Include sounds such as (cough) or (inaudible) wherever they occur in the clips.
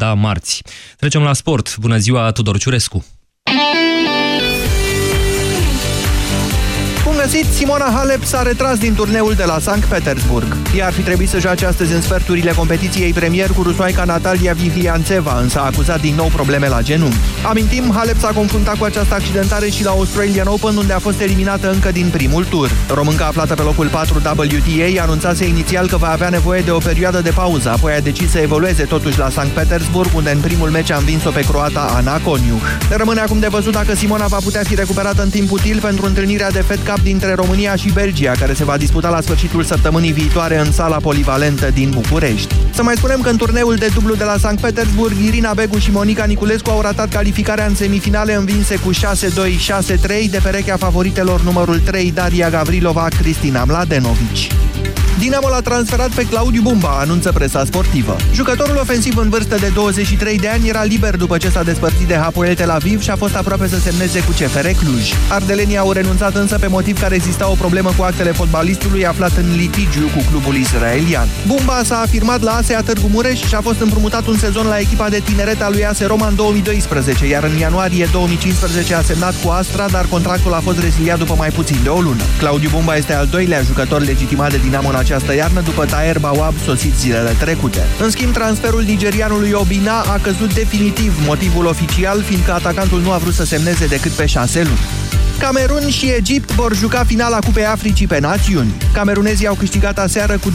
da marți. Trecem la sport. Bună ziua, Tudor Ciurescu! Găsit, Simona Halep s-a retras din turneul de la Sankt Petersburg. Ea ar fi trebuit să joace astăzi în sferturile competiției premier cu rusoaica Natalia Vivlianțeva, însă a acuzat din nou probleme la genunchi. Amintim, Halep s-a confruntat cu această accidentare și la Australian Open, unde a fost eliminată încă din primul tur. Românca aflată pe locul 4 WTA anunțase inițial că va avea nevoie de o perioadă de pauză, apoi a decis să evolueze totuși la Sankt Petersburg, unde în primul meci a învins-o pe croata Ana Koniuch. Rămâne acum de văzut dacă Simona va putea fi recuperată în timp util pentru întâlnirea de Fed Cup dintre România și Belgia, care se va disputa la sfârșitul săptămânii viitoare în sala polivalentă din București. Să mai spunem că în turneul de dublu de la Sankt Petersburg, Irina Begu și Monica Niculescu au ratat calificarea în semifinale învinse cu 6-2-6-3 de perechea favoritelor numărul 3 Daria Gavrilova, Cristina Mladenovici. Dinamo l-a transferat pe Claudiu Bumba, anunță presa sportivă. Jucătorul ofensiv în vârstă de 23 de ani era liber după ce s-a despărțit de Hapoel Tel Aviv și a fost aproape să semneze cu CFR Cluj. Ardelenii au renunțat însă pe motiv care exista o problemă cu actele fotbalistului aflat în litigiu cu clubul israelian. Bumba s-a afirmat la ASEA Târgu Mureș și a fost împrumutat un sezon la echipa de tineret a lui ASE Roma în 2012, iar în ianuarie 2015 a semnat cu Astra, dar contractul a fost reziliat după mai puțin de o lună. Claudiu Bumba este al doilea jucător legitimat de Dinamo în această iarnă după Taher Bawab sosit zilele trecute. În schimb, transferul nigerianului Obina a căzut definitiv, motivul oficial fiindcă atacantul nu a vrut să semneze decât pe șase luni. Camerun și Egipt vor juca finala Cupei Africii pe națiuni. Camerunezii au câștigat aseară cu 2-0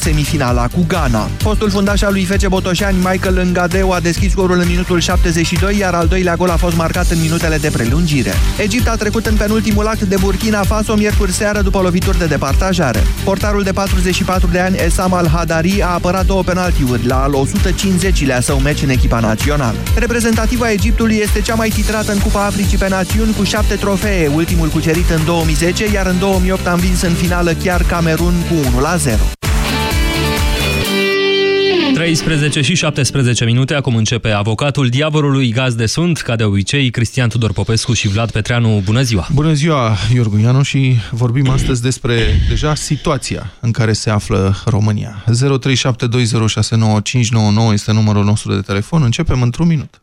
semifinala cu Ghana. Postul fundaș al lui Fece Botoșani, Michael Ngadeu, a deschis scorul în minutul 72, iar al doilea gol a fost marcat în minutele de prelungire. Egipt a trecut în penultimul act de Burkina Faso miercuri seară după lovituri de departajare. Portarul de 44 de ani, Esam Al-Hadari, a apărat două penaltiuri la al 150-lea său meci în echipa națională. Reprezentativa Egiptului este cea mai titrată în Cupa Africii pe națiuni cu șapte trofee ultimul cucerit în 2010, iar în 2008 a învins în finală chiar Camerun cu 1-0. 13 și 17 minute, acum începe avocatul diavolului de sunt, ca de obicei, Cristian Tudor Popescu și Vlad Petreanu. Bună ziua! Bună ziua, Iorgu Ianu, și vorbim astăzi despre deja situația în care se află România. 0372069599 este numărul nostru de telefon. Începem într-un minut.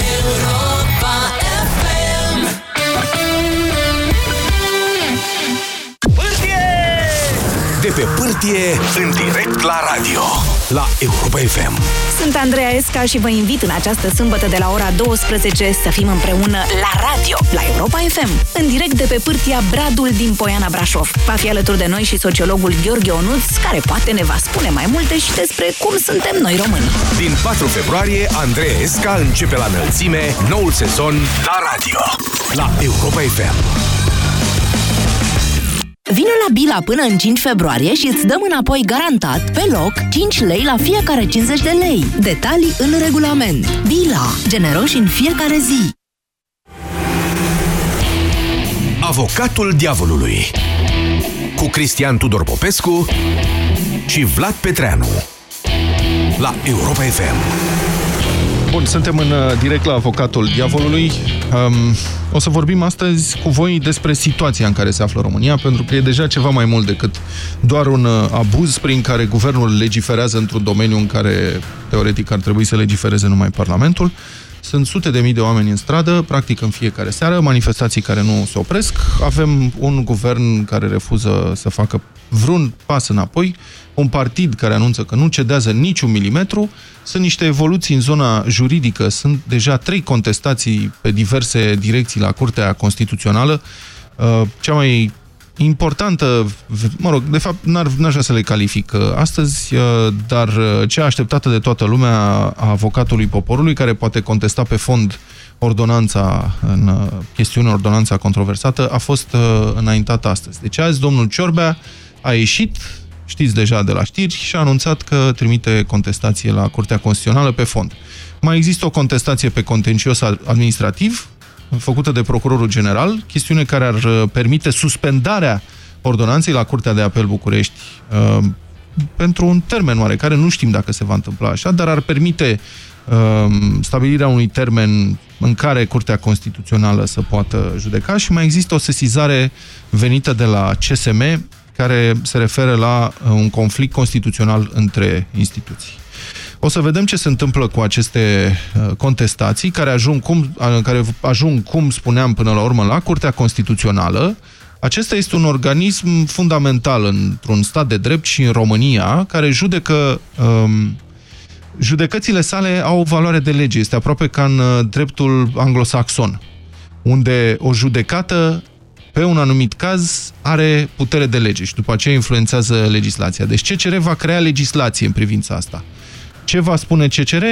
De pe pârtie în direct la radio La Europa FM Sunt Andreea Esca și vă invit în această sâmbătă de la ora 12 să fim împreună la radio la Europa FM În direct de pe pârtia Bradul din Poiana Brașov. Va fi alături de noi și sociologul Gheorghe Onuț Care poate ne va spune mai multe și despre cum suntem noi români. Din 4 februarie, Andreea Esca începe la înălțime noul sezon la radio La Europa FM Vino la Bila până în 5 februarie și îți dăm înapoi garantat, pe loc, 5 lei la fiecare 50 de lei. Detalii în regulament. Bila. Generoși în fiecare zi. Avocatul diavolului Cu Cristian Tudor Popescu și Vlad Petreanu La Europa FM Bun, suntem în uh, direct la avocatul diavolului. Um, o să vorbim astăzi cu voi despre situația în care se află România, pentru că e deja ceva mai mult decât doar un uh, abuz prin care guvernul legiferează într-un domeniu în care teoretic ar trebui să legifereze numai Parlamentul. Sunt sute de mii de oameni în stradă, practic în fiecare seară, manifestații care nu se opresc. Avem un guvern care refuză să facă vreun pas înapoi, un partid care anunță că nu cedează niciun milimetru. Sunt niște evoluții în zona juridică, sunt deja trei contestații pe diverse direcții la Curtea Constituțională. Uh, cea mai importantă, mă rog, de fapt n-aș vrea să le calific uh, astăzi, uh, dar cea așteptată de toată lumea a avocatului poporului, care poate contesta pe fond ordonanța, în chestiune ordonanța controversată, a fost înaintată astăzi. Deci azi domnul Ciorbea a ieșit, știți deja de la știri, și a anunțat că trimite contestație la Curtea Constituțională pe fond. Mai există o contestație pe contencios administrativ, făcută de Procurorul General, chestiune care ar uh, permite suspendarea ordonanței la Curtea de Apel București uh, pentru un termen oarecare, nu știm dacă se va întâmpla așa, dar ar permite um, stabilirea unui termen în care Curtea Constituțională să poată judeca și mai există o sesizare venită de la CSM care se referă la uh, un conflict constituțional între instituții. O să vedem ce se întâmplă cu aceste uh, contestații care ajung, cum, care ajung, cum spuneam până la urmă, la Curtea Constituțională. Acesta este un organism fundamental într-un stat de drept și în România, care judecă... Um, judecățile sale au o valoare de lege. Este aproape ca în uh, dreptul anglosaxon, unde o judecată pe un anumit caz are putere de lege și după aceea influențează legislația. Deci CCR va crea legislație în privința asta. Ce va spune CCR,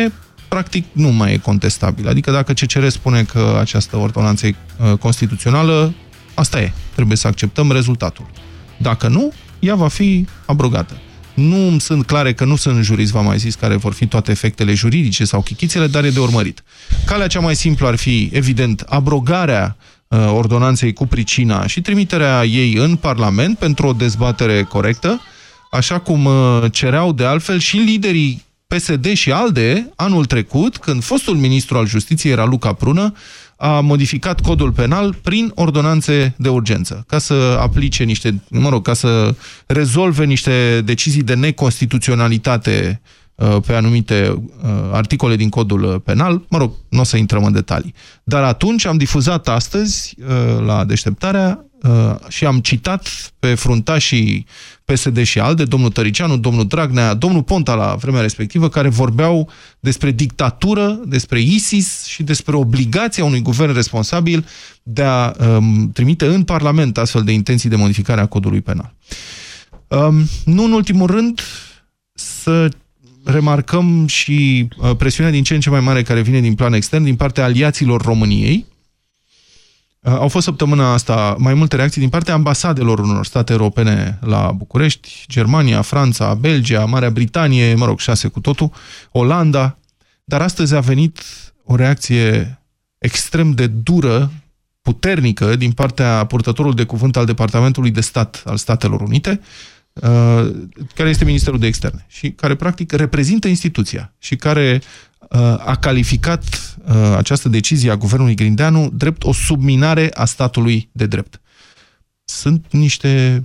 practic nu mai e contestabil. Adică dacă CCR spune că această ordonanță e uh, constituțională, asta e. Trebuie să acceptăm rezultatul. Dacă nu, ea va fi abrogată. Nu sunt clare că nu sunt juriști, v-am mai zis, care vor fi toate efectele juridice sau chichițele, dar e de urmărit. Calea cea mai simplă ar fi, evident, abrogarea uh, ordonanței cu pricina și trimiterea ei în Parlament pentru o dezbatere corectă, așa cum uh, cereau de altfel și liderii PSD și ALDE anul trecut, când fostul ministru al justiției era Luca Prună, a modificat codul penal prin ordonanțe de urgență, ca să aplice niște, mă rog, ca să rezolve niște decizii de neconstituționalitate uh, pe anumite uh, articole din codul penal. Mă rog, nu o să intrăm în detalii. Dar atunci am difuzat astăzi, uh, la deșteptarea, și am citat pe fruntașii PSD și ALDE, domnul Tăricianu, domnul Dragnea, domnul Ponta la vremea respectivă, care vorbeau despre dictatură, despre ISIS și despre obligația unui guvern responsabil de a um, trimite în Parlament astfel de intenții de modificare a codului penal. Um, nu în ultimul rând, să remarcăm și uh, presiunea din ce în ce mai mare care vine din plan extern, din partea aliaților României, Uh, au fost săptămâna asta mai multe reacții din partea ambasadelor unor state europene la București, Germania, Franța, Belgia, Marea Britanie, mă rog, șase cu totul, Olanda, dar astăzi a venit o reacție extrem de dură, puternică, din partea purtătorului de cuvânt al Departamentului de Stat al Statelor Unite, uh, care este Ministerul de Externe și care practic reprezintă instituția și care a calificat uh, această decizie a guvernului Grindeanu drept o subminare a statului de drept. Sunt niște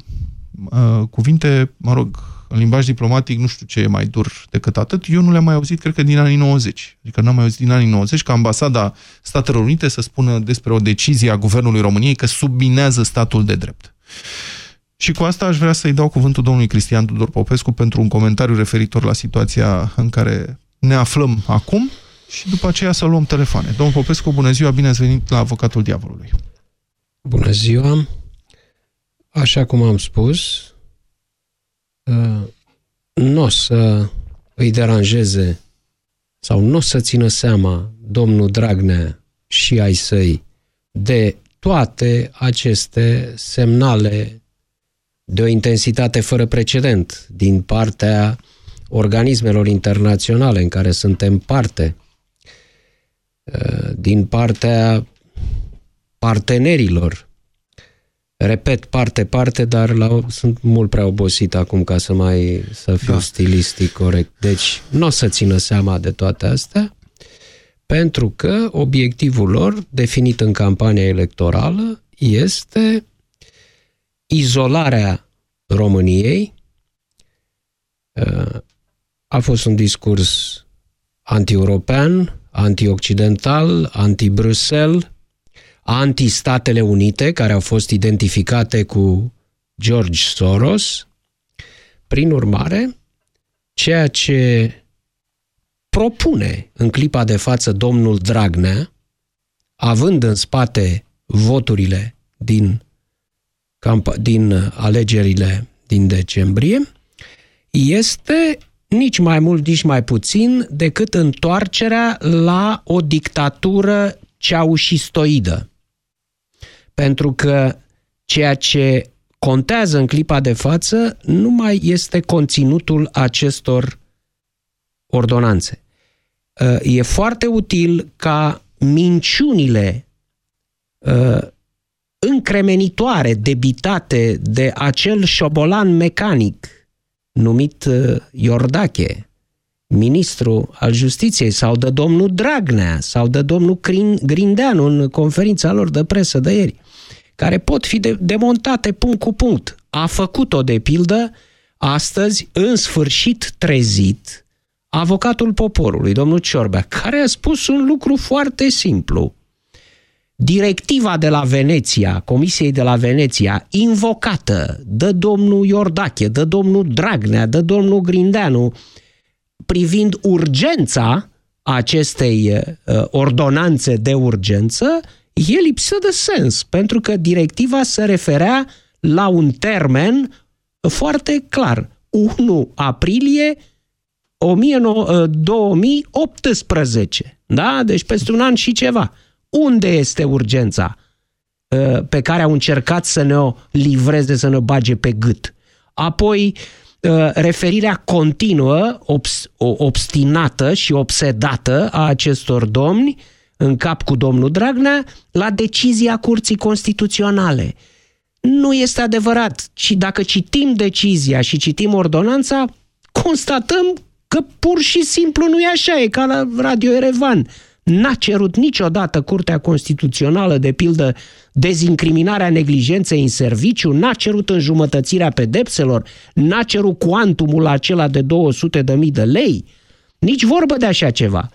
uh, cuvinte, mă rog, în limbaj diplomatic nu știu ce e mai dur decât atât. Eu nu le-am mai auzit, cred că din anii 90. Adică n-am mai auzit din anii 90 că ambasada Statelor Unite să spună despre o decizie a guvernului României că subminează statul de drept. Și cu asta aș vrea să-i dau cuvântul domnului Cristian Tudor Popescu pentru un comentariu referitor la situația în care ne aflăm acum și după aceea să luăm telefoane. Domnul Popescu, bună ziua, bine ați venit la Avocatul Diavolului. Bună ziua! Așa cum am spus, uh, nu o să îi deranjeze sau nu o să țină seama domnul Dragnea și ai săi de toate aceste semnale de o intensitate fără precedent din partea organismelor internaționale în care suntem parte, uh, din partea partenerilor. Repet, parte, parte, dar la, sunt mult prea obosit acum ca să mai să fiu da. stilistic corect. Deci, nu o să țină seama de toate astea, pentru că obiectivul lor, definit în campania electorală, este izolarea României, uh, a fost un discurs anti-european, anti-occidental, anti-Bruxelles, anti-Statele Unite, care au fost identificate cu George Soros. Prin urmare, ceea ce propune în clipa de față domnul Dragnea, având în spate voturile din, din alegerile din decembrie, este nici mai mult, nici mai puțin decât întoarcerea la o dictatură ceaușistoidă. Pentru că ceea ce contează în clipa de față nu mai este conținutul acestor ordonanțe. E foarte util ca minciunile uh, încremenitoare debitate de acel șobolan mecanic numit uh, Iordache, ministru al justiției sau de domnul Dragnea sau de domnul Grindeanu în conferința lor de presă de ieri, care pot fi de- demontate punct cu punct. A făcut-o de pildă astăzi, în sfârșit trezit, avocatul poporului, domnul Ciorbea, care a spus un lucru foarte simplu. Directiva de la Veneția, Comisiei de la Veneția, invocată de domnul Iordache, de domnul Dragnea, de domnul Grindeanu, privind urgența acestei uh, ordonanțe de urgență, e lipsă de sens, pentru că directiva se referea la un termen foarte clar. 1 aprilie 2018. Da? Deci peste un an și ceva. Unde este urgența uh, pe care au încercat să ne o livreze, să ne o bage pe gât? Apoi, uh, referirea continuă, obs- obstinată și obsedată a acestor domni, în cap cu domnul Dragnea, la decizia Curții Constituționale. Nu este adevărat. Și dacă citim decizia și citim ordonanța, constatăm că pur și simplu nu e așa, e ca la Radio Erevan. N-a cerut niciodată Curtea Constituțională, de pildă, dezincriminarea neglijenței în serviciu, n-a cerut înjumătățirea pedepselor, n-a cerut cuantumul acela de 200 de mii de lei, nici vorbă de așa ceva.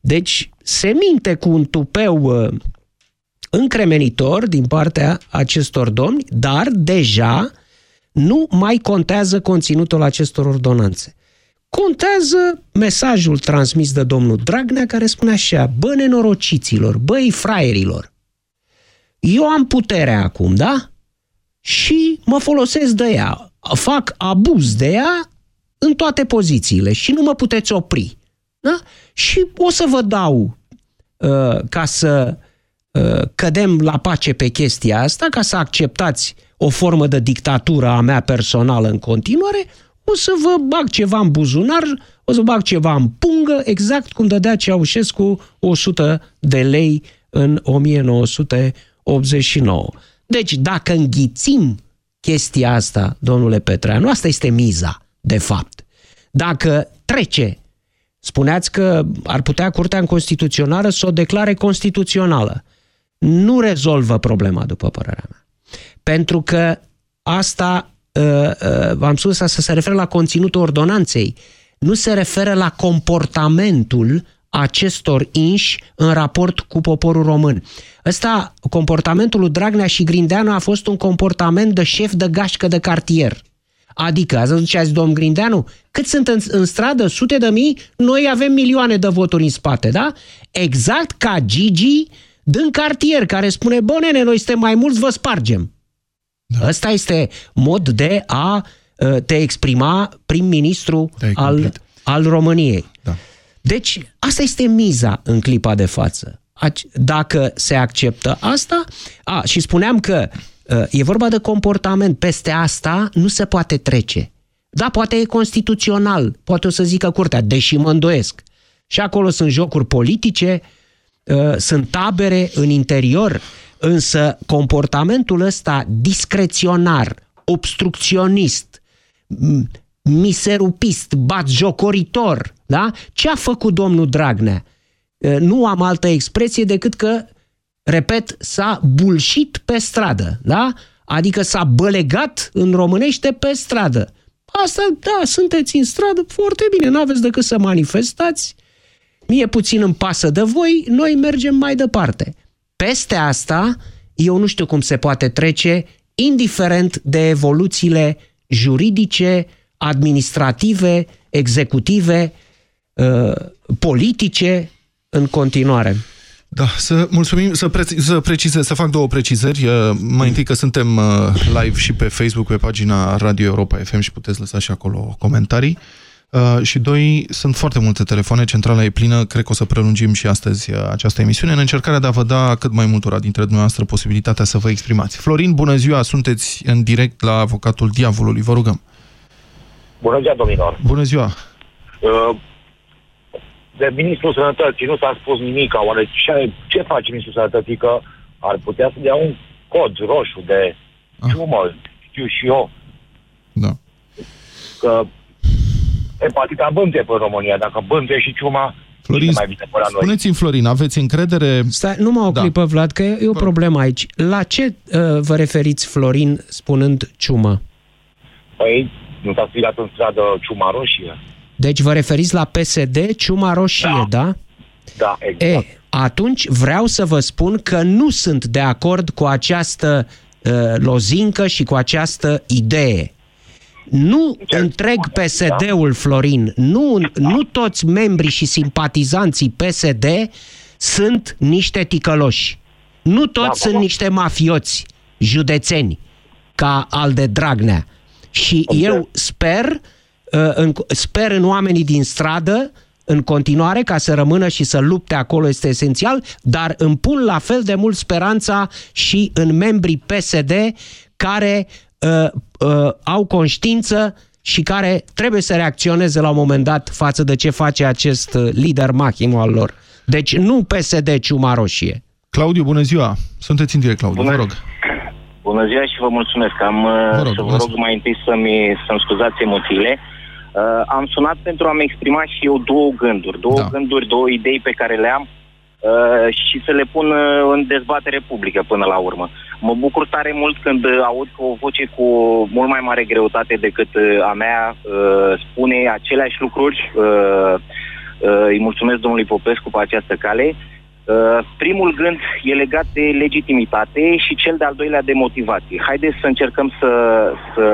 Deci se minte cu un tupeu uh, încremenitor din partea acestor domni, dar deja nu mai contează conținutul acestor ordonanțe. Contează mesajul transmis de domnul Dragnea care spune așa, bă nenorociților, băi fraierilor, eu am puterea acum, da? Și mă folosesc de ea, fac abuz de ea în toate pozițiile și nu mă puteți opri. Da? Și o să vă dau uh, ca să uh, cădem la pace pe chestia asta, ca să acceptați o formă de dictatură a mea personală în continuare, o să vă bag ceva în buzunar, o să bag ceva în pungă, exact cum dădea Ceaușescu 100 de lei în 1989. Deci, dacă înghițim chestia asta, domnule Petreanu, asta este miza, de fapt. Dacă trece, spuneați că ar putea Curtea Constituțională să o declare constituțională. Nu rezolvă problema, după părerea mea. Pentru că asta v-am spus, asta se referă la conținutul ordonanței, nu se referă la comportamentul acestor inși în raport cu poporul român. Ăsta, comportamentul lui Dragnea și Grindeanu a fost un comportament de șef de gașcă de cartier. Adică, ați văzut ce a zis domnul Grindeanu? Cât sunt în, în stradă? Sute de mii? Noi avem milioane de voturi în spate, da? Exact ca Gigi din cartier, care spune, bă, nene, noi suntem mai mulți, vă spargem. Da. Ăsta este mod de a uh, te exprima prim-ministru al, al României. Da. Deci, asta este miza în clipa de față. Dacă se acceptă asta, a, și spuneam că uh, e vorba de comportament, peste asta nu se poate trece. Da, poate e constituțional, poate o să zică curtea, deși mă îndoiesc. Și acolo sunt jocuri politice, uh, sunt tabere în interior, Însă comportamentul ăsta discreționar, obstrucționist, miserupist, batjocoritor, da? Ce a făcut domnul Dragnea? Nu am altă expresie decât că, repet, s-a bulșit pe stradă, da? Adică s-a bălegat în românește pe stradă. Asta, da, sunteți în stradă, foarte bine, nu aveți decât să manifestați, mie puțin îmi pasă de voi, noi mergem mai departe. Peste asta, eu nu știu cum se poate trece, indiferent de evoluțiile juridice, administrative, executive, uh, politice în continuare. Da, să mulțumim, să, pre să precizez, să fac două precizări. Uh, mai întâi că suntem uh, live și pe Facebook, pe pagina Radio Europa FM și puteți lăsa și acolo comentarii. Uh, și doi, sunt foarte multe telefoane, centrala e plină, cred că o să prelungim și astăzi uh, această emisiune în încercarea de a vă da cât mai multora dintre dumneavoastră posibilitatea să vă exprimați. Florin, bună ziua, sunteți în direct la avocatul diavolului, vă rugăm. Bună ziua, domnilor. Bună ziua. Uh, de Ministrul Sănătății nu s-a spus nimic, oare ce, ce face Ministrul Sănătății, că ar putea să dea un cod roșu de ciumă, ah. știu și eu. Da. Că hepatita bântuie pe România. Dacă bântuie și ciuma, Florin, mai bine pe la noi. spuneți-mi, Florin, aveți încredere... Stai, numai o Da. clipă, Vlad, că e o problemă aici. La ce uh, vă referiți, Florin, spunând ciumă? Păi, nu s-a strigat în stradă ciuma roșie? Deci vă referiți la PSD, ciuma roșie, da? da? Da, exact. E, atunci vreau să vă spun că nu sunt de acord cu această uh, lozincă și cu această idee. Nu întreg PSD-ul, Florin, nu, nu toți membrii și simpatizanții PSD sunt niște ticăloși. Nu toți Da, sunt da. niște mafioți județeni, ca al de Dragnea. Și Ok. eu sper, uh, în, sper în oamenii din stradă, în continuare, ca să rămână și să lupte acolo este esențial, dar îmi pun la fel de mult speranța și în membrii PSD care uh, uh, au conștiință și care trebuie să reacționeze la un moment dat față de ce face acest uh, lider mahim al lor. Deci nu PSD ciuma roșie. Claudiu, bună ziua! Sunteți în direct, Claudiu, Bună. vă rog. Bună ziua și vă mulțumesc. Am Vă rog, să vă bună rog ziua. mai întâi să-mi, să-mi scuzați emoțiile. Uh, am sunat pentru a-mi exprima și eu două gânduri, două Da. da. gânduri, două idei pe care le am uh, și să le pun uh, în dezbatere publică până la urmă. Mă bucur tare mult când uh, aud că o voce cu mult mai mare greutate decât uh, a mea uh, spune aceleași lucruri. Uh, uh, îi mulțumesc domnului Popescu pe această cale. Uh, primul gând e legat de legitimitate și cel de-al doilea de motivație. Haideți să încercăm să, să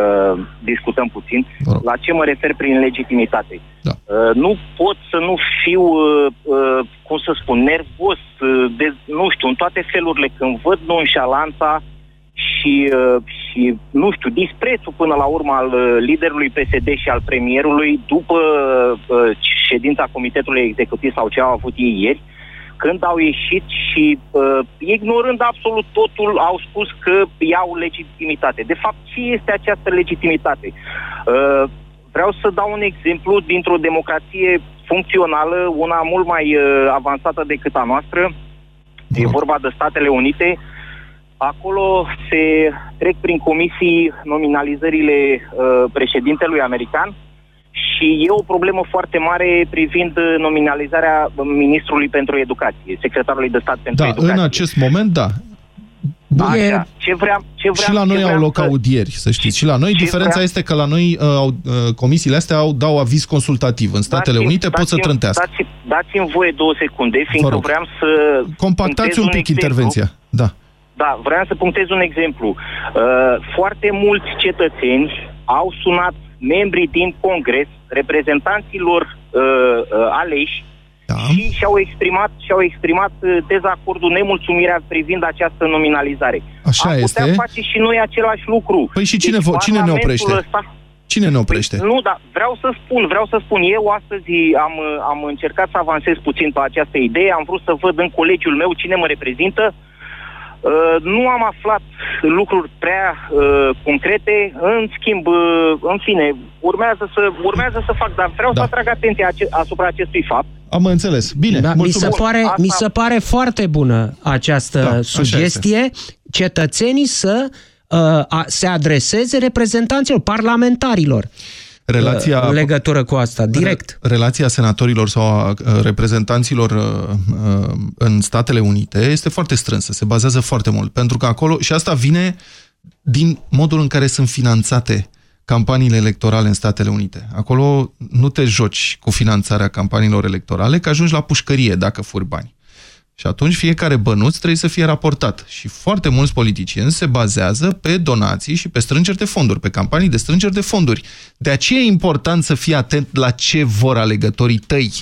discutăm puțin Vă rog. la ce mă refer prin legitimitate. Da. Uh, nu pot să nu fiu, uh, uh, cum să spun, nervos, uh, de, nu știu, în toate felurile când văd nonșalanța și, uh, și, nu știu, disprețul până la urmă al uh, liderului PSD și al premierului după uh, ședința Comitetului Executiv sau ce au avut ei ieri, când au ieșit și, uh, ignorând absolut totul, au spus că iau legitimitate. De fapt, ce este această legitimitate? Uh, vreau să dau un exemplu dintr-o democrație funcțională, una mult mai uh, avansată decât a noastră. Vă E rog. vorba de Statele Unite. Acolo se trec prin comisii nominalizările uh, președintelui american și e o problemă foarte mare privind uh, nominalizarea uh, ministrului pentru educație, secretarului de stat pentru Da, educație. în acest moment, da. Bun. E- Așa. Ce vreau, ce vreau, Și la ce noi au vreau loc să- audieri, să știți. Și la noi ce diferența vreau- este că la noi uh, au, uh, comisiile astea au, dau aviz consultativ. În Statele Dați-mi- Unite pot să dați-mi- trântească. Dați, dați-mi voie două secunde, fiindcă rog. vreau să... Compactați punctez un pic exemplu. intervenția. Da. Da, vreau să punctez un exemplu. Uh, foarte mulți cetățeni au sunat membrii din Congres, reprezentanților uh, uh, aleși Da. și și-au exprimat, și-au exprimat uh, dezacordul, nemulțumirea privind această nominalizare. Așa Am putea este. face și noi același lucru. Păi și cine vo- cine ne Parlamentul oprește? Ăsta, Cine ne oprește? Păi, nu, dar vreau să spun, vreau să spun, eu astăzi am, am încercat să avansez puțin pe această idee, am vrut să văd în colegiul meu cine mă reprezintă. Uh, nu am aflat lucruri prea uh, concrete, în schimb, uh, în fine, urmează să, urmează să fac, dar vreau Da. să atrag atenția ace- asupra acestui fapt. Am înțeles. Bine, Da, mi, se mulțumesc. pare, Asta- mi se pare foarte bună această Da, da, așa sugestie. Cetățenii să uh, a, se adreseze reprezentanților, parlamentarilor Relația, uh, în legătură cu asta, direct. Re- Relația senatorilor sau a uh, reprezentanților uh, uh, în Statele Unite este foarte strânsă, se bazează foarte mult, pentru că acolo, și asta vine din modul în care sunt finanțate campaniile electorale în Statele Unite. Acolo nu te joci cu finanțarea campaniilor electorale, că ajungi la pușcărie dacă furi bani. Și atunci fiecare bănuț trebuie să fie raportat. Și foarte mulți politicieni se bazează pe donații și pe strângeri de fonduri, pe campanii de strângeri de fonduri. De aceea e important să fii atent la ce vor alegătorii tăi.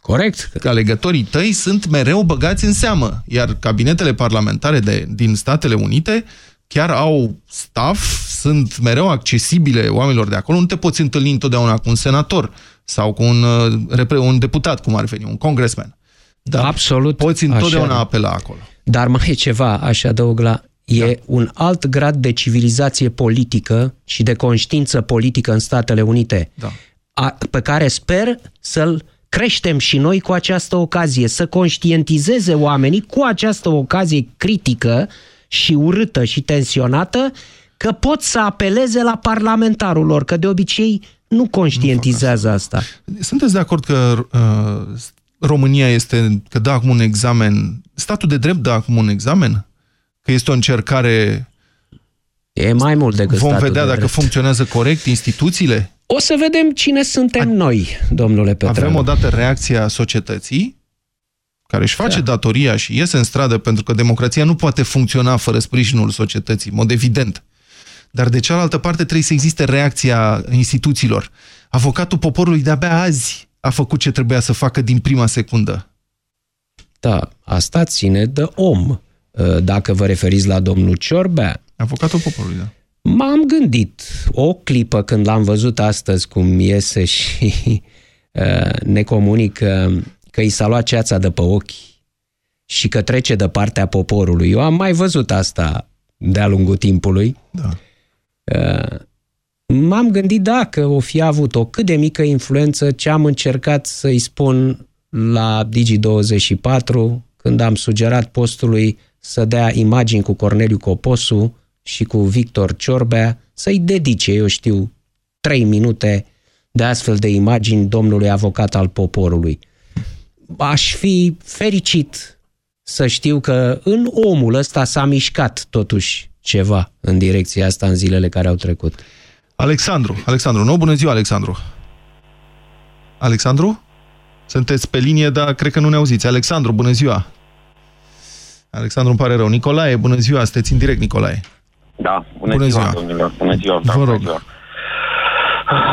Corect. Că alegătorii tăi sunt mereu băgați în seamă, iar cabinetele parlamentare de, din Statele Unite chiar au staff, sunt mereu accesibile oamenilor de acolo, nu te poți întâlni întotdeauna cu un senator sau cu un, uh, repre- un deputat, cum ar veni, un congressman. Da. Absolut. Poți așa întotdeauna e. apela acolo. Dar mai e ceva, aș adăug la... E da. un alt grad de civilizație politică și de conștiință politică în Statele Unite, Da. a, pe care sper să-l creștem și noi cu această ocazie, să conștientizeze oamenii cu această ocazie critică și urâtă și tensionată că pot să apeleze la parlamentarul lor, că de obicei nu conștientizează asta. Sunteți de acord că uh, România este, că dă acum un examen, statul de drept dă acum un examen? Că este o încercare... E mai mult decât Vom statul vedea de dacă drept. funcționează corect instituțiile? O să vedem cine suntem noi, domnule Petreanu. Avem odată reacția societății, care își face da. datoria și iese în stradă, pentru că democrația nu poate funcționa fără sprijinul societății, în mod evident. Dar de cealaltă parte trebuie să existe reacția instituțiilor. Avocatul poporului de-abia azi a făcut ce trebuia să facă din prima secundă. Da, asta ține de om. Dacă vă referiți la domnul Ciorbea, Avocatul poporului, da. M-am gândit o clipă când l-am văzut astăzi cum iese și (laughs) uh, ne comunică că i s-a luat ceața de pe ochi și că trece de partea poporului. Eu am mai văzut asta de-a lungul timpului. Da. Uh, m-am gândit dacă o fi avut o cât de mică influență ce am încercat să-i spun la Digi24 când am sugerat postului să dea imagini cu Corneliu Coposu și cu Victor Ciorbea să-i dedice, eu știu, trei minute de astfel de imagini domnului avocat al poporului. Aș fi fericit să știu că în omul ăsta s-a mișcat totuși ceva în direcția asta în zilele care au trecut. Alexandru, Alexandru, nu? Bună ziua, Alexandru. Alexandru? Sunteți pe linie, dar cred că nu ne auziți. Alexandru, bună ziua. Alexandru, îmi pare rău. Nicolae, bună ziua, sunteți în direct, Nicolae. Da, bună, Bună ziua, ziua. domnilor, bună ziua, Vă da, bună rog. ziua.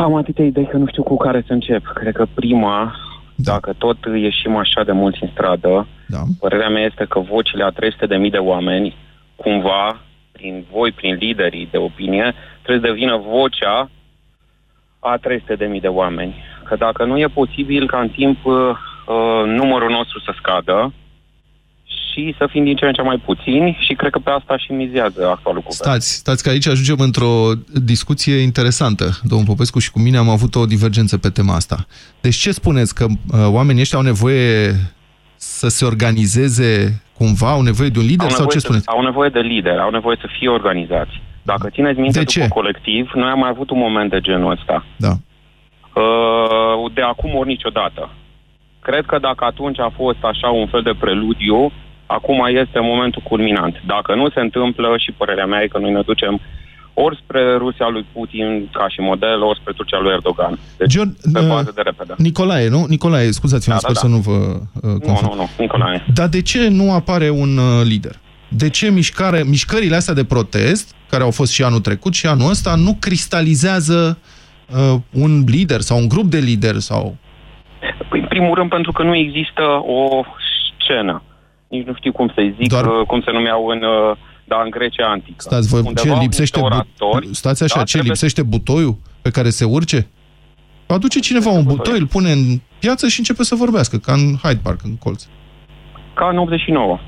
Am atâtea idei că nu știu cu care să încep. Cred că prima, Da. dacă tot ieșim așa de mulți în stradă, Da. părerea mea este că vocile a 300.000 de oameni, cumva, prin voi, prin liderii de opinie, trebuie să devină vocea a 300.000 de oameni. Că dacă nu e posibil ca în timp uh, uh, numărul nostru să scadă și să fim din ce în ce mai puțini și cred că pe asta și mizează actualul guvern. Stați, stați că aici ajungem într-o discuție interesantă. Domnul Popescu și cu mine am avut o divergență pe tema asta. Deci ce spuneți? Că uh, oamenii ăștia au nevoie să se organizeze cumva? Au nevoie de un lider? Au Sau nevoie, ce să, spuneți? au nevoie de lideri, au nevoie să fie organizați. Dacă țineți minte, De după ce? colectiv, noi am mai avut un moment de genul ăsta. Da. Uh, de acum ori niciodată. Cred că dacă atunci a fost așa un fel de preludiu, acum este momentul culminant. Dacă nu se întâmplă, și părerea mea e că noi ne ducem ori spre Rusia lui Putin ca și model, ori spre Turcia lui Erdogan. Deci, John, pe uh, bază de repede. Nicolae, nu? Nicolae, scuzați-mă, Da, sper da, să da. nu vă uh, Nu, confund. nu, nu, Nicolae. Dar de ce nu apare un uh, lider? De ce mișcare, mișcările astea de protest, care au fost și anul trecut și anul ăsta, nu cristalizează uh, un lider sau un grup de lideri? Sau... Păi, în primul rând pentru că nu există o scenă. Nici nu știu cum să-i zic, Doar- Doar... cum se numeau în, uh, da, în Grecia Antică. Stați, vă, ce Undeva lipsește, niște bu- oratori, stați așa, da, ce trebuie- lipsește butoiul pe care se urce? Aduce cineva un butoi, îl pune în piață și începe să vorbească, ca în Hyde Park, în colț. Ca în 89.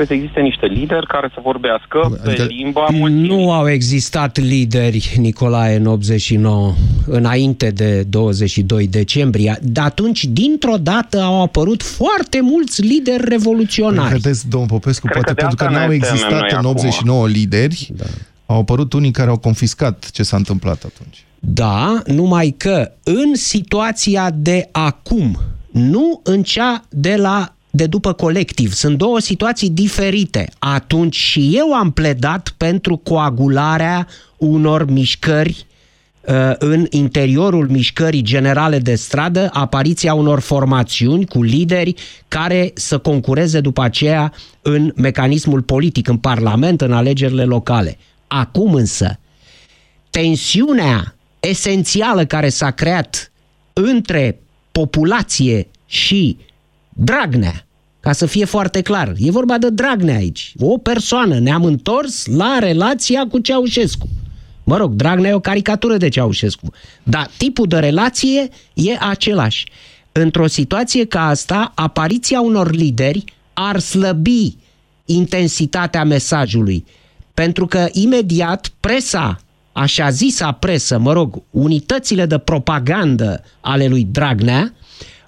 Trebuie să existe niște lideri care să vorbească Adică- pe limba mulțimii. Nu au existat lideri, Nicolae, în 89, înainte de 22 decembrie. De atunci, dintr-o dată, au apărut foarte mulți lideri revoluționari. Vedeți, domnul Popescu, Cred poate că de pentru că asta n-au ne temem existat noi în acum. 89 lideri, da. au apărut unii care au confiscat ce s-a întâmplat atunci. Da, numai că în situația de acum, nu în cea de la de după colectiv. Sunt două situații diferite. Atunci și eu am pledat pentru coagularea unor mișcări uh, în interiorul mișcării generale de stradă, apariția unor formațiuni cu lideri care să concureze după aceea în mecanismul politic, în Parlament, în alegerile locale. Acum însă, tensiunea esențială care s-a creat între populație și Dragnea, ca să fie foarte clar, e vorba de Dragnea aici, o persoană, ne-am întors la relația cu Ceaușescu. Mă rog, Dragnea e o caricatură de Ceaușescu, dar tipul de relație e același. Într-o situație ca asta, apariția unor lideri ar slăbi intensitatea mesajului, pentru că imediat presa, așa zisa presă, mă rog, unitățile de propagandă ale lui Dragnea,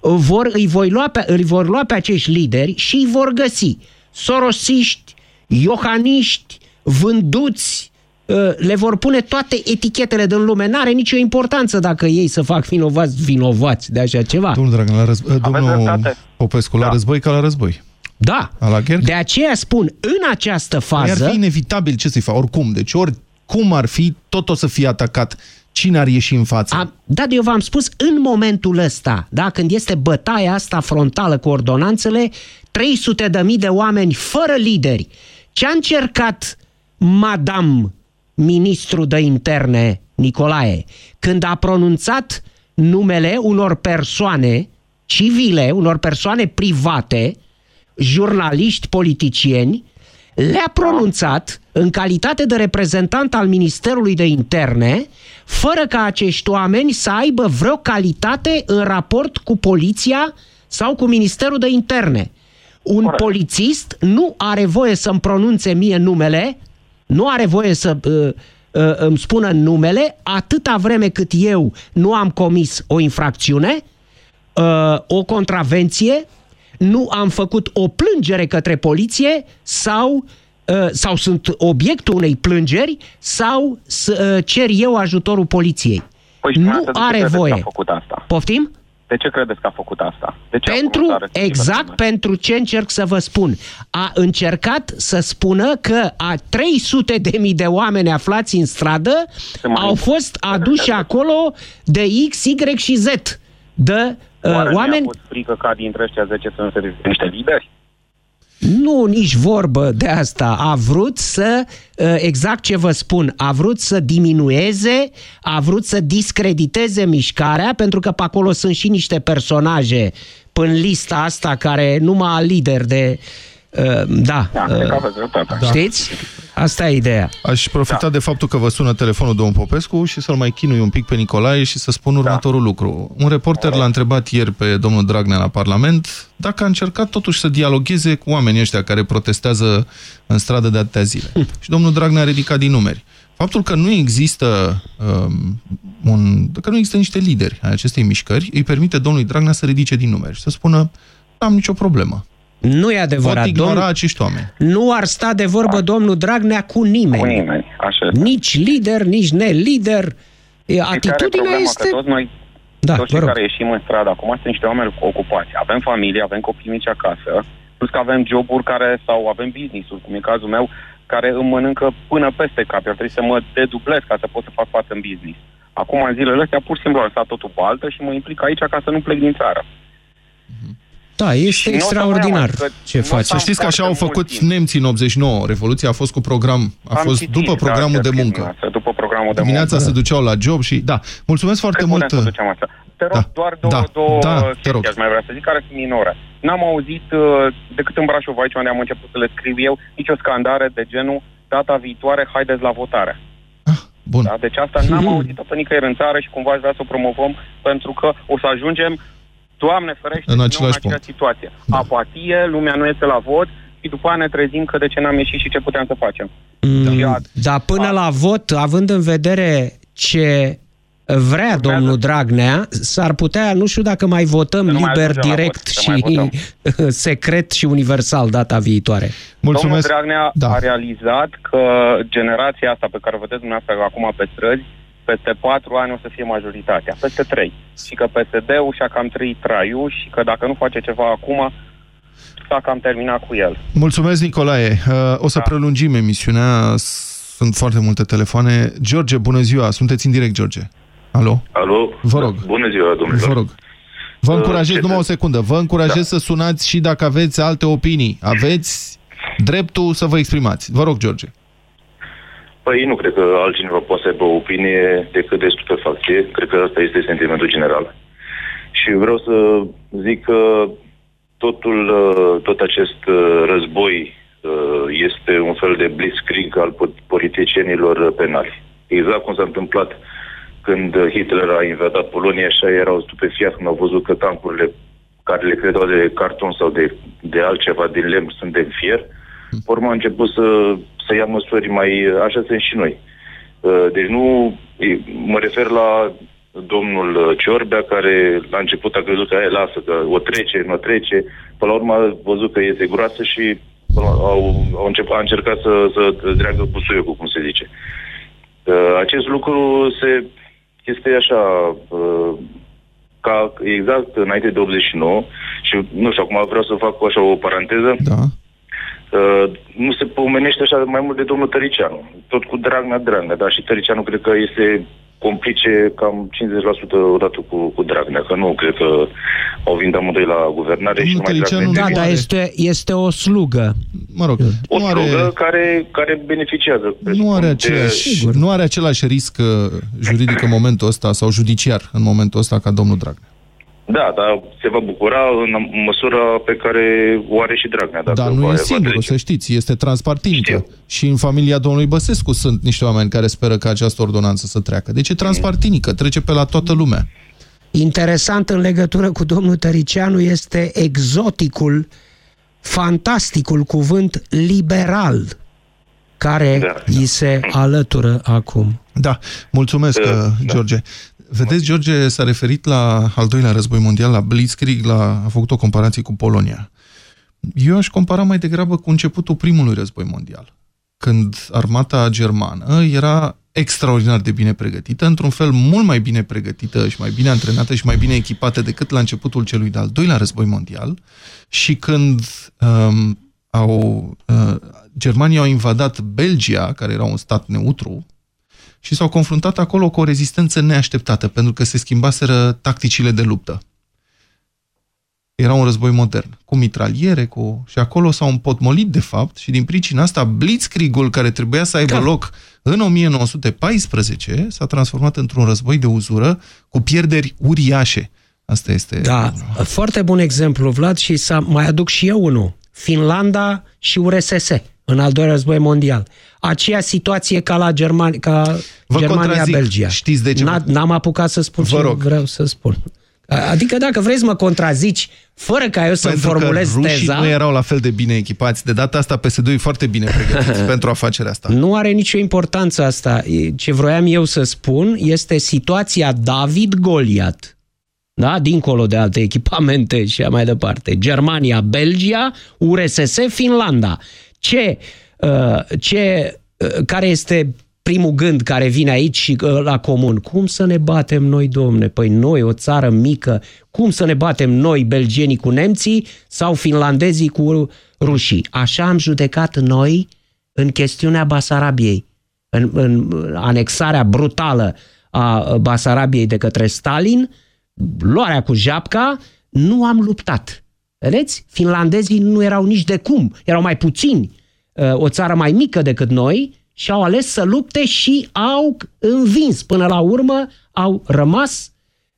vor, îi, voi lua pe, îi vor lua pe acești lideri și îi vor găsi sorosiști, iohaniști, vânduți, uh, le vor pune toate etichetele din lume. N-are nicio importanță dacă ei să fac vinovați, vinovați de așa ceva. Domnul Dragan, la război, domnul dreptate. Popescu, la Da. război ca la război. Da. A la gherg? De aceea spun, în această Păi fază... Ar fi inevitabil ce să-i fac, oricum. Deci oricum ar fi, tot o să fie atacat. Cine ar ieși în față? A, da, eu v-am spus, în momentul ăsta, da, când este bătaia asta frontală cu ordonanțele, 300 de mii de oameni fără lideri. Ce a încercat Madame ministru de interne Nicolae când a pronunțat numele unor persoane civile, unor persoane private, jurnaliști, politicieni, le-a pronunțat în calitate de reprezentant al Ministerului de Interne, fără ca acești oameni să aibă vreo calitate în raport cu poliția sau cu Ministerul de Interne. Un Corect. polițist nu are voie să-mi pronunțe mie numele, nu are voie să uh, uh, îmi spună numele, atâta vreme cât eu nu am comis o infracțiune, uh, o contravenție, nu am făcut o plângere către poliție sau uh, sau sunt obiectul unei plângeri sau să uh, cer eu ajutorul poliției. Păi, nu dumneavoastră, de ce are credeți voie. Că a făcut asta? Poftim? De ce credeți că a făcut asta? De ce a Pentru, făcut asta respectivă exact nume? pentru ce încerc să vă spun. A încercat să spună că a 300 de mii de oameni aflați în stradă mai au fost aduși acolo de X, Y și Z. De uh, Oare nu oameni i-a fost frică ca dintre ăștia 10 să nu se ridice niște lideri? Nu, nici vorbă de asta. A vrut să, uh, exact ce vă spun, a vrut să diminueze, a vrut să discrediteze mișcarea, pentru că pe acolo sunt și niște personaje în lista asta care numai lider de... uh, Da, Da, cred că uh, aveți dreptate. știți? Asta e ideea. Aș profita da. de faptul că vă sună telefonul domnul Popescu și să-l mai chinui un pic pe Nicolae și să spun următorul da. lucru. Un reporter l-a întrebat ieri pe domnul Dragnea la Parlament dacă a încercat totuși să dialogueze cu oamenii ăștia care protestează în stradă de atâtea zile. (laughs) și domnul Dragnea a ridicat din numeri. Faptul că nu există um, un, că nu există niște lideri ai acestei mișcări îi permite domnului Dragnea să ridice din numeri și să spună nu am nicio problemă. Nu e adevărat. Pot ignora Domn... acești oameni. Nu ar sta de vorbă domnul Dragnea cu nimeni. Cu nimeni, așa este. Nici lider, nici nelider. E, Și care e Atitudinea problema? este... Că toți noi, Da, toți vă cei rog. care ieșim în stradă acum sunt niște oameni ocupați. Avem familie, avem copii mici acasă, plus că avem joburi care, sau avem business-uri, cum e cazul meu, care îmi mănâncă până peste cap. Eu trebuie să mă dedublez ca să pot să fac față în business. Acum, în zilele astea, pur și simplu am lăsat totul pe altă și mă implic aici ca să nu plec din țară. Da, Și este nu o să extraordinar mai am, adică ce nu o să faci. Să știți că așa au foarte mult făcut timp. nemții în 89. Revoluția a fost cu program, a Am fost citit, după da, programul chiar de că muncă. dimineața, După programul de Dimineața muncă. se duceau la job și da. Mulțumesc foarte Cât mult. putem să ducem asta? Te rog, Da. doar două, Da. două Da, te chestii rog. aș mai vrea să zic, care sunt minore. N-am auzit, uh, decât în Brașov, aici unde am început să le scriu eu, nicio scandare de genul data viitoare, haideți la votare. Ah, bun. Da? Deci asta n-am (laughs) auzit-o pe nicăieri în țară și cumva aș vrea să o promovăm pentru că o să ajungem, Doamne ferește, În din nou același în aceeași punct. situație. Da. Apatie, lumea nu este la vot și după aia ne trezim că de ce n-am ieșit și ce puteam să facem. Mm, Da. Dar până la vot, având în vedere ce vrea domnul Dragnea, s-ar putea, nu știu dacă mai votăm Să nu mai liber, ajungem la direct vot, să mai și votăm. (laughs) secret și universal data viitoare. Mulțumesc. Domnul Dragnea Da. a realizat că generația asta pe care o vedeți dumneavoastră acum pe străzi, peste patru ani o să fie majoritatea, peste trei. Și că PSD-ul și-a cam trăit traiul și că dacă nu face ceva acum, s-a cam terminat cu el. Mulțumesc, Nicolae. Uh, O să Da. prelungim emisiunea. Sunt foarte multe telefoane. George, bună ziua. Sunteți în direct, George. Alo? Alo? Vă rog. Bună ziua, domnilor. Vă rog. Vă Uh, încurajez, ce numai o să- secundă, vă încurajez să sunați și dacă aveți alte opinii. Aveți dreptul să vă exprimați. Vă rog, George. Păi nu cred că altcineva poate să aibă o opinie decât de stupefacție. Cred că asta este sentimentul general. Și vreau să zic că totul, uh, tot acest uh, război uh, este un fel de blitzkrieg al po- politicienilor uh, penali. Exact cum s-a întâmplat când uh, Hitler a invadat Polonia, așa erau stupefiați când au văzut că tancurile care le credeau de carton sau de, de altceva din lemn sunt de fier. Pe urmă a început să, să ia măsuri mai... Așa sunt și noi. Uh, Deci nu... e- Mă refer la domnul uh, Ciorbea, care la început a crezut că "Hai, lasă, că o trece, nu o trece. Până la urmă a văzut că este groasă și până la- au, au început, a încercat să, să dreagă busuiocul, cum se zice. Uh, acest lucru se este așa uh, ca exact înainte de 89 și nu știu, acum vreau să fac așa o paranteză. Da. Uh, nu se pomenește așa mai mult de domnul Tăricianu. Tot cu Dragnea, Dragnea, dar și Tăricianu cred că este complice cam 50% odată cu, cu Dragnea, că nu cred că au venit amândoi la guvernare Domnul și numai Tăricianu Dragnea Da, nu dar are. este, este o slugă. Mă rog, o nu slugă are, care, care beneficiază. nu presupun, are, de- același, nu are același risc uh, juridic în momentul ăsta sau judiciar în momentul ăsta ca domnul Dragnea. Da, dar se va bucura în măsura pe care o are și Dragnea. Dacă Dar nu va- e va singurul, trece. să știți, este transpartinică. Știu. Și în familia domnului Băsescu sunt niște oameni care speră ca această ordonanță să treacă. Deci e transpartinică, trece pe la toată lumea. Interesant în legătură cu domnul Tăricianu este exoticul, fantasticul cuvânt liberal, care Da. îi se alătură acum. Da, mulțumesc, Uh, uh, George. Vedeți, George s-a referit la al doilea război mondial, la Blitzkrieg, la, a făcut o comparație cu Polonia. Eu aș compara mai degrabă cu începutul primului război mondial, când armata germană era extraordinar de bine pregătită, într-un fel mult mai bine pregătită și mai bine antrenată și mai bine echipată decât la începutul celui de-al doilea război mondial și când um, au, uh, Germania au invadat Belgia, care era un stat neutru, și s-au confruntat acolo cu o rezistență neașteptată, pentru că se schimbaseră tacticile de luptă. Era un război modern, cu mitraliere, cu... și acolo s-au împotmolit, de fapt, și din pricina asta, Blitzkriegul, care trebuia să aibă Da. loc în 1914, s-a transformat într-un război de uzură cu pierderi uriașe. Asta este... Da, foarte bun exemplu, Vlad, și să mai aduc și eu unul. Finlanda și URSS în al doilea război mondial. Aceea situație ca la Germania, ca Vă Germania contrazic. Belgia. Știți de ce? N-a- N-am apucat să spun Vă ce rog. vreau să spun. Adică dacă vreți să mă contrazici, fără ca eu să pentru formulez că rușii teza, nu erau la fel de bine echipați. De data asta PSD e foarte bine pregătiți (laughs) pentru afacerea asta. nu are nicio importanță asta. E- Ce vroiam eu să spun este situația David Goliat. Da? Dincolo de alte echipamente și așa mai departe. Germania, Belgia, URSS, Finlanda. Ce, uh, ce, uh, care este primul gând care vine aici și uh, la comun? Cum să ne batem noi, domne? Păi noi, o țară mică, cum să ne batem noi, belgenii cu nemții sau finlandezii cu rușii? Așa am judecat noi în chestiunea Basarabiei, în, în anexarea brutală a Basarabiei de către Stalin, luarea cu japca, nu am luptat. Vedeți? Finlandezii nu erau nici de cum, erau mai puțini, uh, o țară mai mică decât noi și au ales să lupte și au învins. Până la urmă au rămas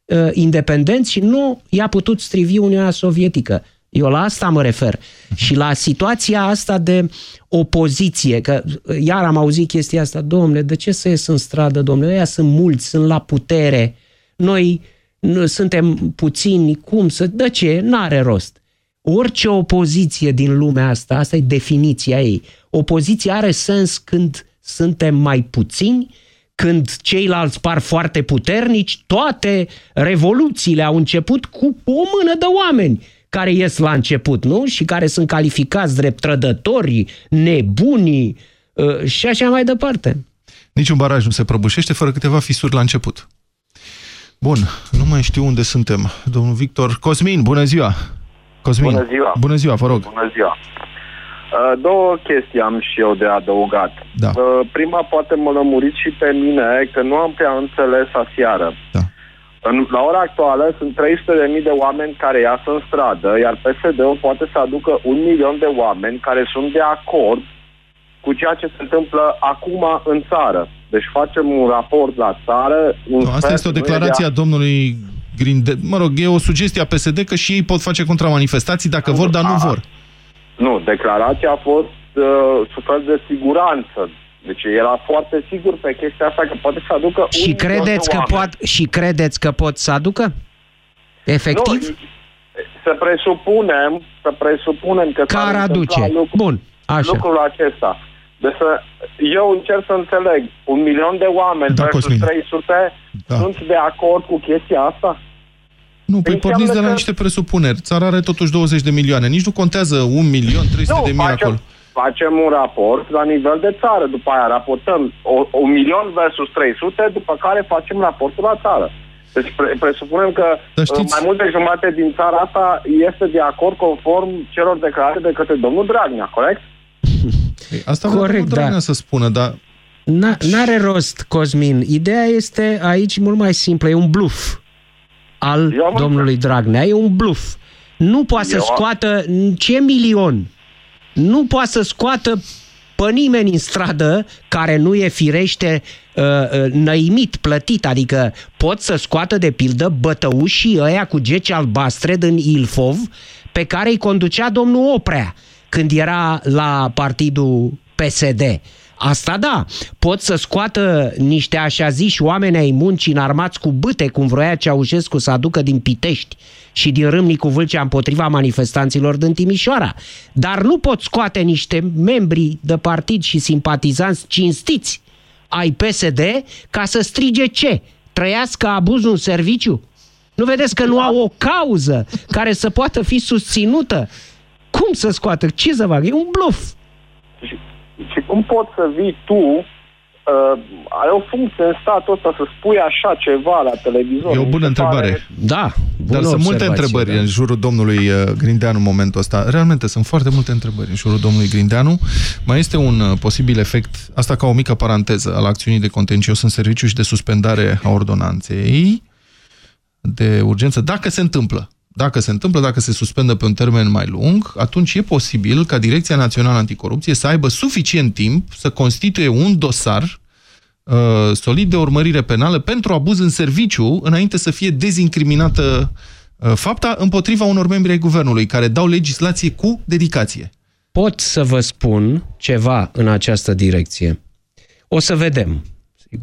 uh, independenți și nu i-a putut strivi Uniunea Sovietică. Eu la asta mă refer. Și la situația asta de opoziție, că uh, iar am auzit chestia asta, domnule, de ce să ies în stradă, domnule, ăia sunt mulți, sunt la putere, noi nu, suntem puțini, cum să, de ce? N-are rost. Orice opoziție din lumea asta, asta e definiția ei. Opoziția are sens când suntem mai puțini, când ceilalți par foarte puternici, toate revoluțiile au început cu o mână de oameni care ies la început, nu? Și care sunt calificați drept trădători, nebuni uh, și așa mai departe. Niciun baraj nu se prăbușește fără câteva fisuri la început. Bun, nu mai știu unde suntem. Domnul Victor Cosmin, bună ziua! Cosmin, Bună ziua. Bună ziua, vă rog. Bună ziua! Uh, Două chestii am și eu de adăugat. Da. Uh, Prima poate mă lămuriți și pe mine că nu am prea înțeles aseară. Da. În, la ora actuală sunt 300.000 de oameni care ies în stradă, iar PSD-ul poate să aducă un milion de oameni care sunt de acord cu ceea ce se întâmplă acum în țară. Deci facem un raport la țară. Un Nu, asta sfert este o nu e de declarație a acord. domnului Grinde... Mă rog, e o sugestie a PSD că și ei pot face contramanifestații dacă vor, dar nu vor. Nu, declarația a fost uh, sub fel de siguranță. Deci era foarte sigur pe chestia asta că poate să aducă un Și milion credeți, de că oameni. pot, și credeți că pot să aducă? Efectiv? Nu, să presupunem, să presupunem că s-ar Care întâmpla aduce? Lucru, Bun, așa. lucrul acesta. Deci să, eu încerc să înțeleg, un milion de oameni Da, versus Cosmin. 300 Da. sunt de acord cu chestia asta? Nu, păi Înseamnă porniți de la că- niște presupuneri. Țara are totuși 20 de milioane. Nici nu contează un milion, 300 de mii facem, acolo. facem un raport la nivel de țară. După aia raportăm o, un milion versus 300, după care facem raportul la țară. Deci pre- presupunem că uh, mai mult de jumătate din țara asta este de acord conform celor declarate de către domnul Dragnea, corect? (laughs) Asta Corect, vreau da. să spună, dar N- N-are rost, Cosmin. Ideea este aici mult mai simplă. E un bluff al domnului Dragnea. E un bluff. Nu poate să Eu- scoată ce milion. Nu poate să scoată pe nimeni în stradă care nu e firește uh, uh, năimit, plătit. Adică pot să scoată de pildă bătăușii ăia cu geci albastre din Ilfov pe care îi conducea domnul Oprea când era la partidul PSD. Asta da, pot să scoată niște așa ziși oameni ai muncii înarmați cu bâte, cum vroia Ceaușescu să aducă din Pitești și din Râmnicu Vâlcea împotriva manifestanților din Timișoara. Dar nu pot scoate niște membri de partid și simpatizanți cinstiți ai PSD ca să strige ce? Trăiască abuzul în serviciu? Nu vedeți că nu au o cauză care să poată fi susținută? Cum să scoată? Ce să facă? E un bluff. Și cum poți să vii tu, uh, ai o funcție în statul ăsta să spui așa ceva la televizor? E o Mi bună se pare- întrebare. Da, Dar sunt multe întrebări da. în jurul domnului uh, Grindeanu în momentul ăsta. Realmente sunt foarte multe întrebări în jurul domnului Grindeanu. Mai este un uh, posibil efect, asta ca o mică paranteză, al acțiunii de contencios în serviciu și de suspendare a ordonanței de urgență, dacă se întâmplă. Dacă se întâmplă, dacă se suspendă pe un termen mai lung, atunci e posibil ca Direcția Națională Anticorupție să aibă suficient timp să constituie un dosar uh, solid de urmărire penală pentru abuz în serviciu înainte să fie dezincriminată uh, fapta împotriva unor membri ai guvernului care dau legislație cu dedicație. Pot să vă spun ceva în această direcție. O să vedem.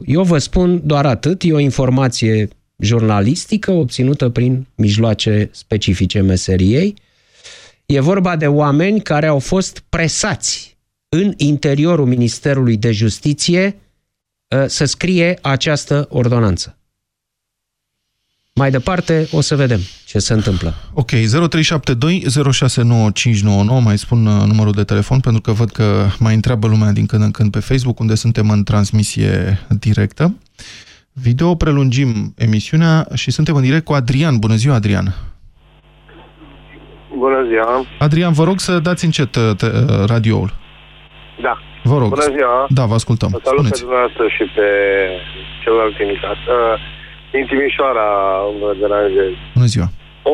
Eu vă spun doar atât, e o informație jurnalistică obținută prin mijloace specifice meseriei. E vorba de oameni care au fost presați în interiorul Ministerului de Justiție uh, să scrie această ordonanță. Mai departe o să vedem ce se întâmplă. Ok, 0372 069599, mai spun uh, numărul de telefon pentru că văd că mai întreabă lumea din când în când pe Facebook, unde suntem în transmisie directă. Video prelungim emisiunea și suntem în direct cu Adrian. Bună ziua, Adrian! Bună ziua. Adrian, vă rog să dați încet uh, te- uh, radioul. Da. Vă rog. Bună ziua. Da, vă ascultăm. Vă salut Spuneți. pe dumneavoastră și pe celălalt invitat. Uh, Din Timișoara vă deranjez. Bună ziua.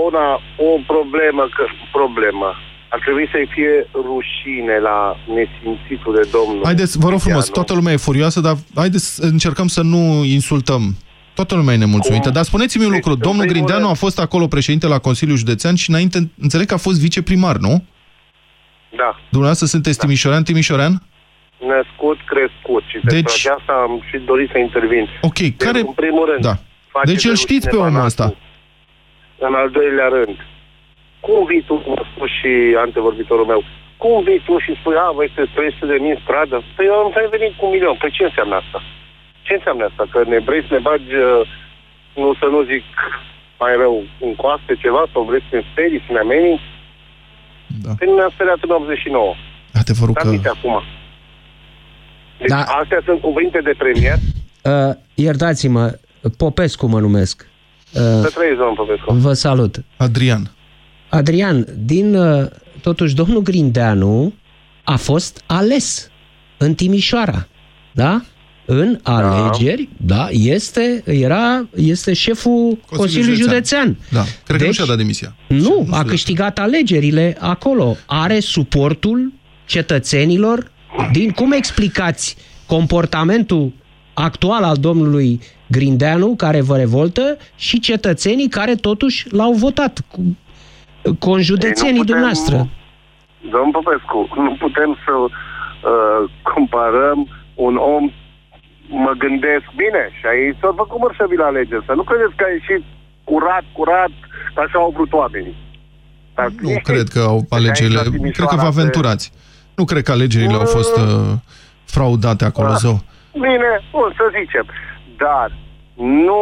Una, o problemă, că, problemă. Ar trebui să-i fie rușine la nesimțitul de domnul. Haideți, vă rog frumos, Cristianu. toată lumea e furioasă, dar haideți să încercăm să nu insultăm. Toată lumea e nemulțumită, dar spuneți-mi un lucru. Domnul primul Grindeanu rând- a fost acolo președinte la Consiliul Județean și înainte, înțeleg că a fost viceprimar, nu? Da. Dumneavoastră sunteți timișorean, timișorean? Născut, crescut. Și Deci- pentru aceasta am și dorit să intervin. Ok, care... În primul rând. Da. face Deci de îl știți pe rușine omul Banatul. ăsta. În al doilea rând, cum vii tu, cum a spus și antevorbitorul meu, cum vii tu și spui, a, voi sunteți 300 de mii în stradă? Păi eu am mai venit cu un milion. Păi ce înseamnă asta? Ce înseamnă asta? Că ne vrei să ne bagi, uh, nu să nu zic mai rău, în coaste ceva, sau vrei să ne sperii, să ne ameninți? Da. Păi nu ne-am speriat în 89. Adevărul că... Dați acum. Deci Da. astea sunt cuvinte de premier. Uh, iertați-mă, Popescu mă numesc. Uh, Să trăiți, domnul Popescu. Vă salut. Adrian. Adrian, din uh, totuși domnul Grindeanu a fost ales în Timișoara, da? În alegeri, da, este, era, este șeful Consiliului Județean. Da, cred că nu Deci- și-a dat demisia. Nu, a câștigat alegerile acolo. Are suportul cetățenilor. Din cum explicați comportamentul actual al domnului Grindeanu, care vă revoltă, și cetățenii care totuși l-au votat, cu- conjudețenii Ei, nu putem- dumneavoastră. Domnul Popescu, nu putem să uh, comparăm un om, mă gândesc bine, și aici s-au făcut mărșăvi la alegeri. Să nu credeți că a ieșit curat, curat, că așa au vrut oamenii. Dar Nu cred că au alegerile... aici la Timișoara Cred că vă se- aventurați. Nu cred că alegerile au fost uh, fraudate acolo, Ah. zău. Bine, bun, să zicem. Dar nu...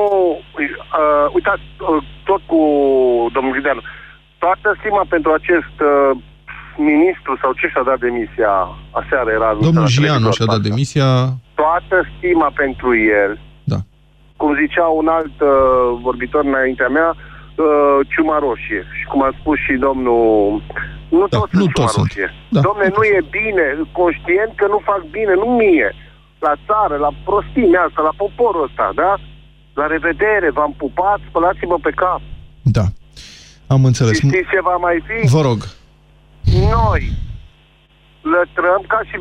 Uh, uitați, uh, tot cu domnul Ghideanu, toată stima pentru acest uh, ministru sau ce și-a dat demisia, aseară era... Domnul la Gianu televizor, și-a dat parcă. demisia. Toată stima pentru el, Da. cum zicea un alt uh, vorbitor înaintea mea, uh, ciuma roșie. Și cum a spus și domnul... Nu Da, toți nu sunt ciuma toți sunt. roșie. Da. Domne, nu e bine, conștient că nu fac bine, nu mie. La țară, la prostimea asta, la poporul ăsta, da? La revedere, v-am pupat, spălați-mă pe cap. Da. Am înțeles. Și știți ce va mai fi? Vă rog. Noi lătrăm ca și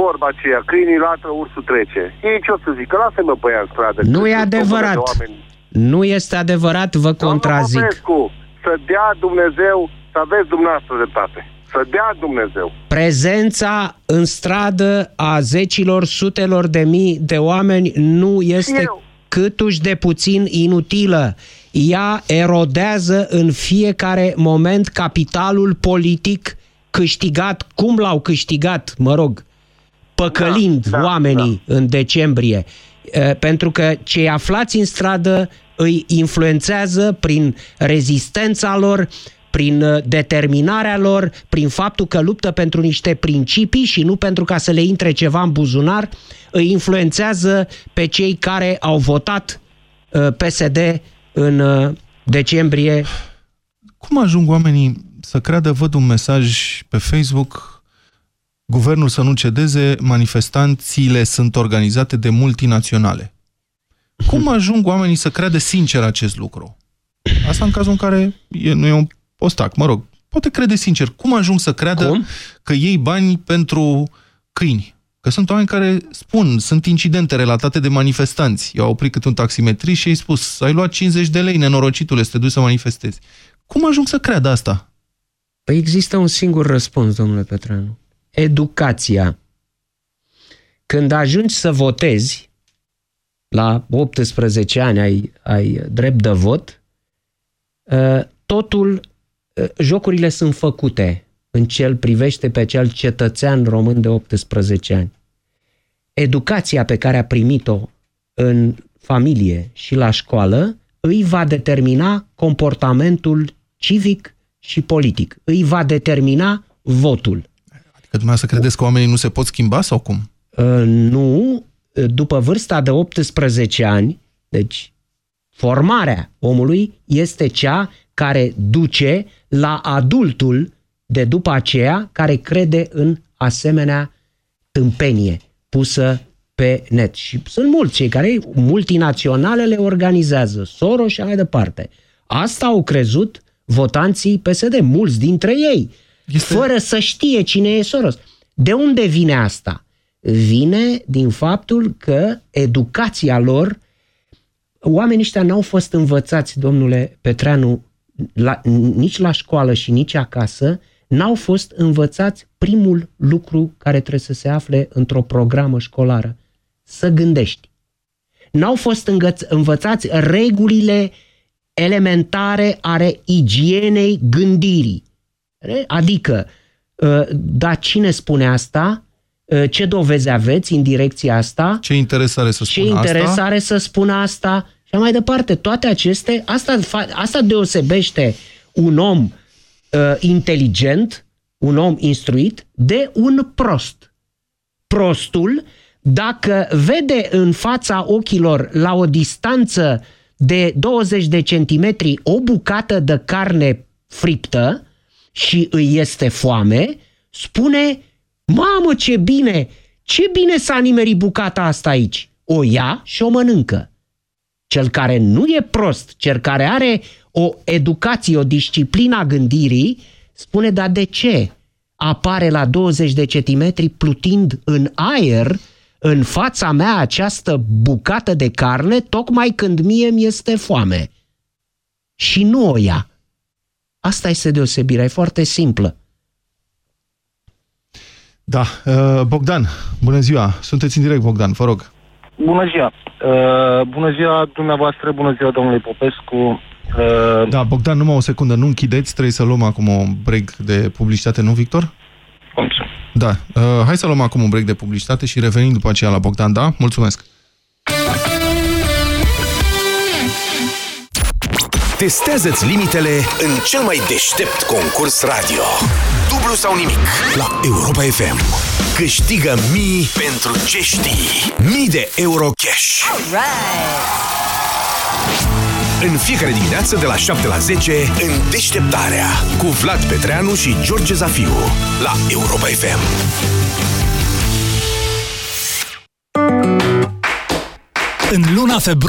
vorba aceea, câinii latră, ursul trece. Ei ce o să zică? Lasă-mă pe ea în stradă. Nu Cât e sunt adevărat. omule de oameni. Nu este adevărat, vă contrazic. Domnul Popescu, să dea Dumnezeu, să aveți dumneavoastră dreptate. Să dea Dumnezeu. Prezența în stradă a zecilor, sutelor de mii de oameni nu este Eu. câtuși de puțin inutilă. Ea erodează în fiecare moment capitalul politic câștigat, cum l-au câștigat, mă rog, păcălind Da, da, oamenii în decembrie. Eh, Pentru că cei aflați în stradă îi influențează prin rezistența lor, prin eh, determinarea lor, prin faptul că luptă pentru niște principii și nu pentru ca să le intre ceva în buzunar, îi influențează pe cei care au votat eh, PSD în eh, decembrie Cum ajung oamenii să creadă, văd un mesaj pe Facebook, guvernul să nu cedeze, manifestanțiile sunt organizate de multinaționale. Cum (laughs) ajung oamenii să creadă sincer acest lucru? Asta în cazul în care e, nu e un postac, mă rog, poate crede sincer. Cum ajung să creadă Cum? că iei bani pentru câini? Că sunt oameni care spun, sunt incidente relatate de manifestanți. Eu au oprit câte un taximetrist și i-ai spus, ai luat 50 de lei, nenorocitule, să te duci să manifestezi. Cum ajung să creadă asta? Păi există un singur răspuns, domnule Petreanu. Educația. Când ajungi să votezi, la 18 ani ai, ai drept de vot, ă, totul, ă, jocurile sunt făcute în cel privește pe acel cetățean român de 18 ani. Educația pe care a primit-o în familie și la școală îi va determina comportamentul civic și politic. Îi va determina votul. Că dumneavoastră credeți că oamenii nu se pot schimba sau cum? Uh, Nu, după vârsta de 18 ani, deci formarea omului este cea care duce la adultul de după aceea care crede în asemenea tâmpenie pusă pe net. Și sunt mulți cei care multinaționale le organizează, Soros și așa mai departe. Asta au crezut votanții PSD, mulți dintre ei, este... fără să știe cine e Soros. De unde vine asta? Vine din faptul că educația lor, oamenii ăștia n-au fost învățați, domnule Petreanu, la, nici la școală și nici acasă, n-au fost învățați primul lucru care trebuie să se afle într-o programă școlară. Să gândești. N-au fost îngăț- învățați regulile elementare ale igienei gândirii. Adică, dar cine spune asta? Ce dovezi aveți în direcția asta? Ce interes are să Ce spună interes asta? are să spună asta? Și mai departe, toate aceste, asta, fa- asta deosebește un om uh, inteligent, un om instruit, de un prost. Prostul, dacă vede în fața ochilor la o distanță de 20 de centimetri o bucată de carne friptă și îi este foame, spune, mamă ce bine, ce bine s-a nimerit bucata asta aici. O ia și o mănâncă. Cel care nu e prost, cel care are o educație, o disciplină a gândirii, spune, dar de ce apare la 20 de centimetri plutind în aer în fața mea această bucată de carne, tocmai când mie mi este foame. Și nu o ia. Asta este deosebirea, e foarte simplă. Da, uh, Bogdan, bună ziua. Sunteți în direct, Bogdan, vă rog. Bună ziua! Uh, bună ziua dumneavoastră, bună ziua domnului Popescu. Uh, Da, Bogdan, numai o secundă, nu închideți, trebuie să luăm acum un break de publicitate, nu, Victor? cum să? Da, uh, hai să luăm acum un break de publicitate și revenim după aceea la Bogdan, da? Mulțumesc! Testează-ți limitele în cel mai deștept concurs radio. Dublu sau nimic la Europa FM. Câștigă mii pentru ce știi. Mii de euro cash. În fiecare dimineață de la 7 la 10 în Deșteptarea cu Vlad Petreanu și George Zafiu la Europa FM. În luna februarie